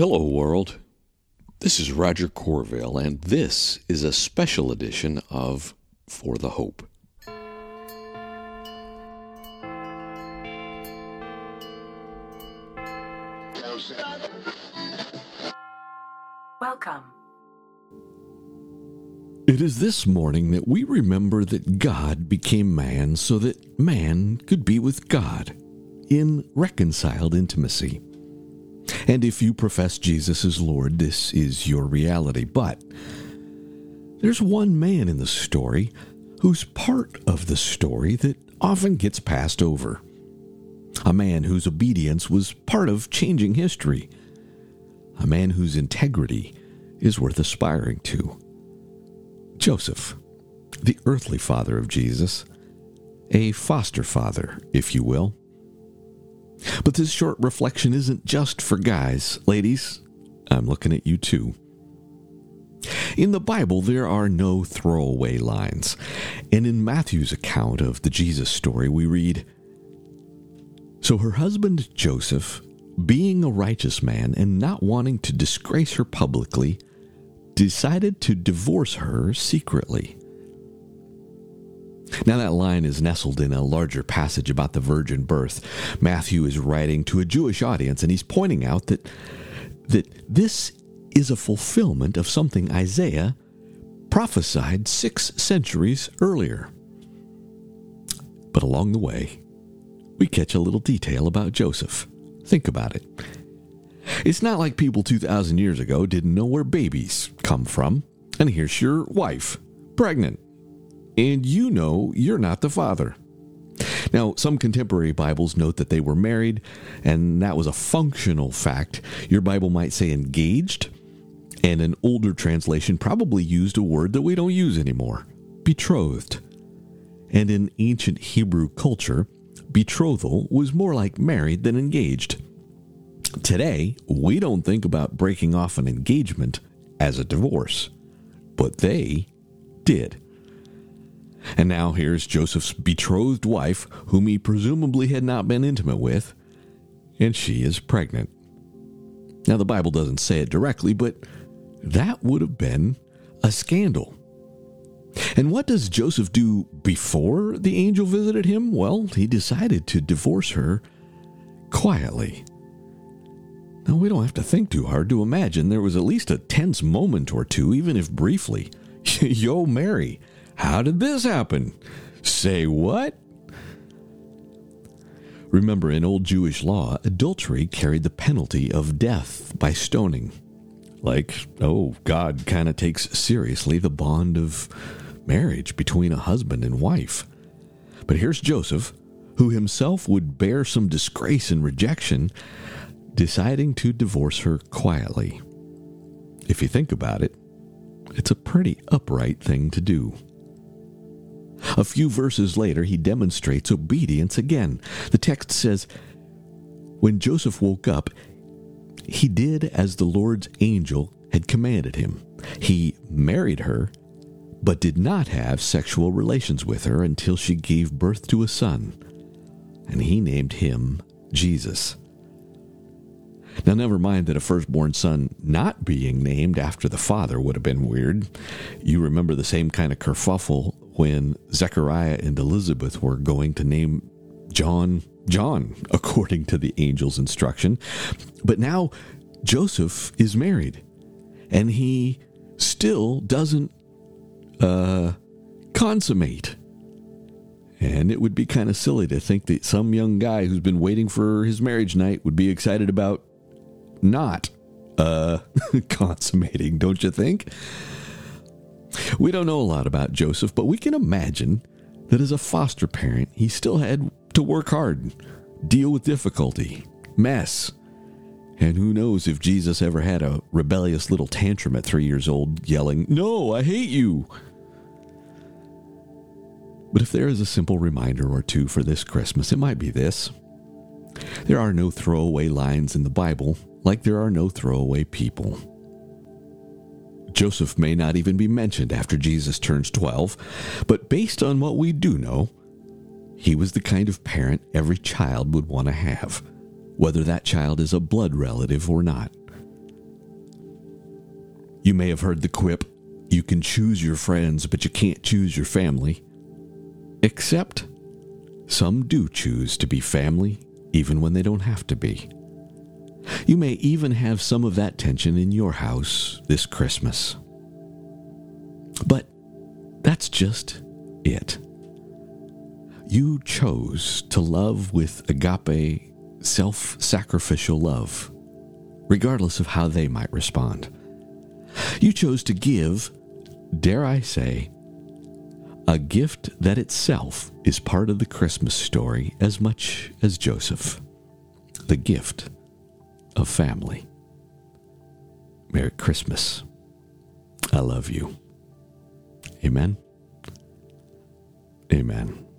Hello, world. This is Roger Corville, and this is a special edition of For the Hope. Welcome. It is this morning that we remember that God became man so that man could be with God in reconciled intimacy. And if you profess Jesus as Lord, this is your reality. But there's one man in the story who's part of the story that often gets passed over. A man whose obedience was part of changing history. A man whose integrity is worth aspiring to. Joseph, the earthly father of Jesus, a foster father, if you will. But this short reflection isn't just for guys. Ladies, I'm looking at you too. In the Bible, there are no throwaway lines. And in Matthew's account of the Jesus story, we read So her husband Joseph, being a righteous man and not wanting to disgrace her publicly, decided to divorce her secretly. Now, that line is nestled in a larger passage about the virgin birth. Matthew is writing to a Jewish audience, and he's pointing out that, that this is a fulfillment of something Isaiah prophesied six centuries earlier. But along the way, we catch a little detail about Joseph. Think about it. It's not like people 2,000 years ago didn't know where babies come from, and here's your wife, pregnant and you know you're not the father. Now, some contemporary Bibles note that they were married, and that was a functional fact. Your Bible might say engaged, and an older translation probably used a word that we don't use anymore betrothed. And in ancient Hebrew culture, betrothal was more like married than engaged. Today, we don't think about breaking off an engagement as a divorce, but they did. And now here's Joseph's betrothed wife, whom he presumably had not been intimate with, and she is pregnant. Now, the Bible doesn't say it directly, but that would have been a scandal. And what does Joseph do before the angel visited him? Well, he decided to divorce her quietly. Now, we don't have to think too hard to imagine there was at least a tense moment or two, even if briefly. Yo, Mary, how did this happen? Say what? Remember, in old Jewish law, adultery carried the penalty of death by stoning. Like, oh, God kind of takes seriously the bond of marriage between a husband and wife. But here's Joseph, who himself would bear some disgrace and rejection, deciding to divorce her quietly. If you think about it, it's a pretty upright thing to do. A few verses later, he demonstrates obedience again. The text says, When Joseph woke up, he did as the Lord's angel had commanded him. He married her, but did not have sexual relations with her until she gave birth to a son, and he named him Jesus. Now, never mind that a firstborn son not being named after the father would have been weird. You remember the same kind of kerfuffle when Zechariah and Elizabeth were going to name John John, according to the angel's instruction. But now Joseph is married, and he still doesn't uh, consummate. And it would be kind of silly to think that some young guy who's been waiting for his marriage night would be excited about not uh, consummating, don't you think? We don't know a lot about Joseph, but we can imagine that as a foster parent, he still had to work hard, deal with difficulty, mess. And who knows if Jesus ever had a rebellious little tantrum at three years old, yelling, No, I hate you. But if there is a simple reminder or two for this Christmas, it might be this. There are no throwaway lines in the Bible, like there are no throwaway people. Joseph may not even be mentioned after Jesus turns 12, but based on what we do know, he was the kind of parent every child would want to have, whether that child is a blood relative or not. You may have heard the quip, you can choose your friends, but you can't choose your family. Except some do choose to be family even when they don't have to be. You may even have some of that tension in your house this Christmas. But that's just it. You chose to love with agape, self sacrificial love, regardless of how they might respond. You chose to give, dare I say, a gift that itself is part of the Christmas story as much as Joseph the gift of family. Merry Christmas. I love you. Amen. Amen.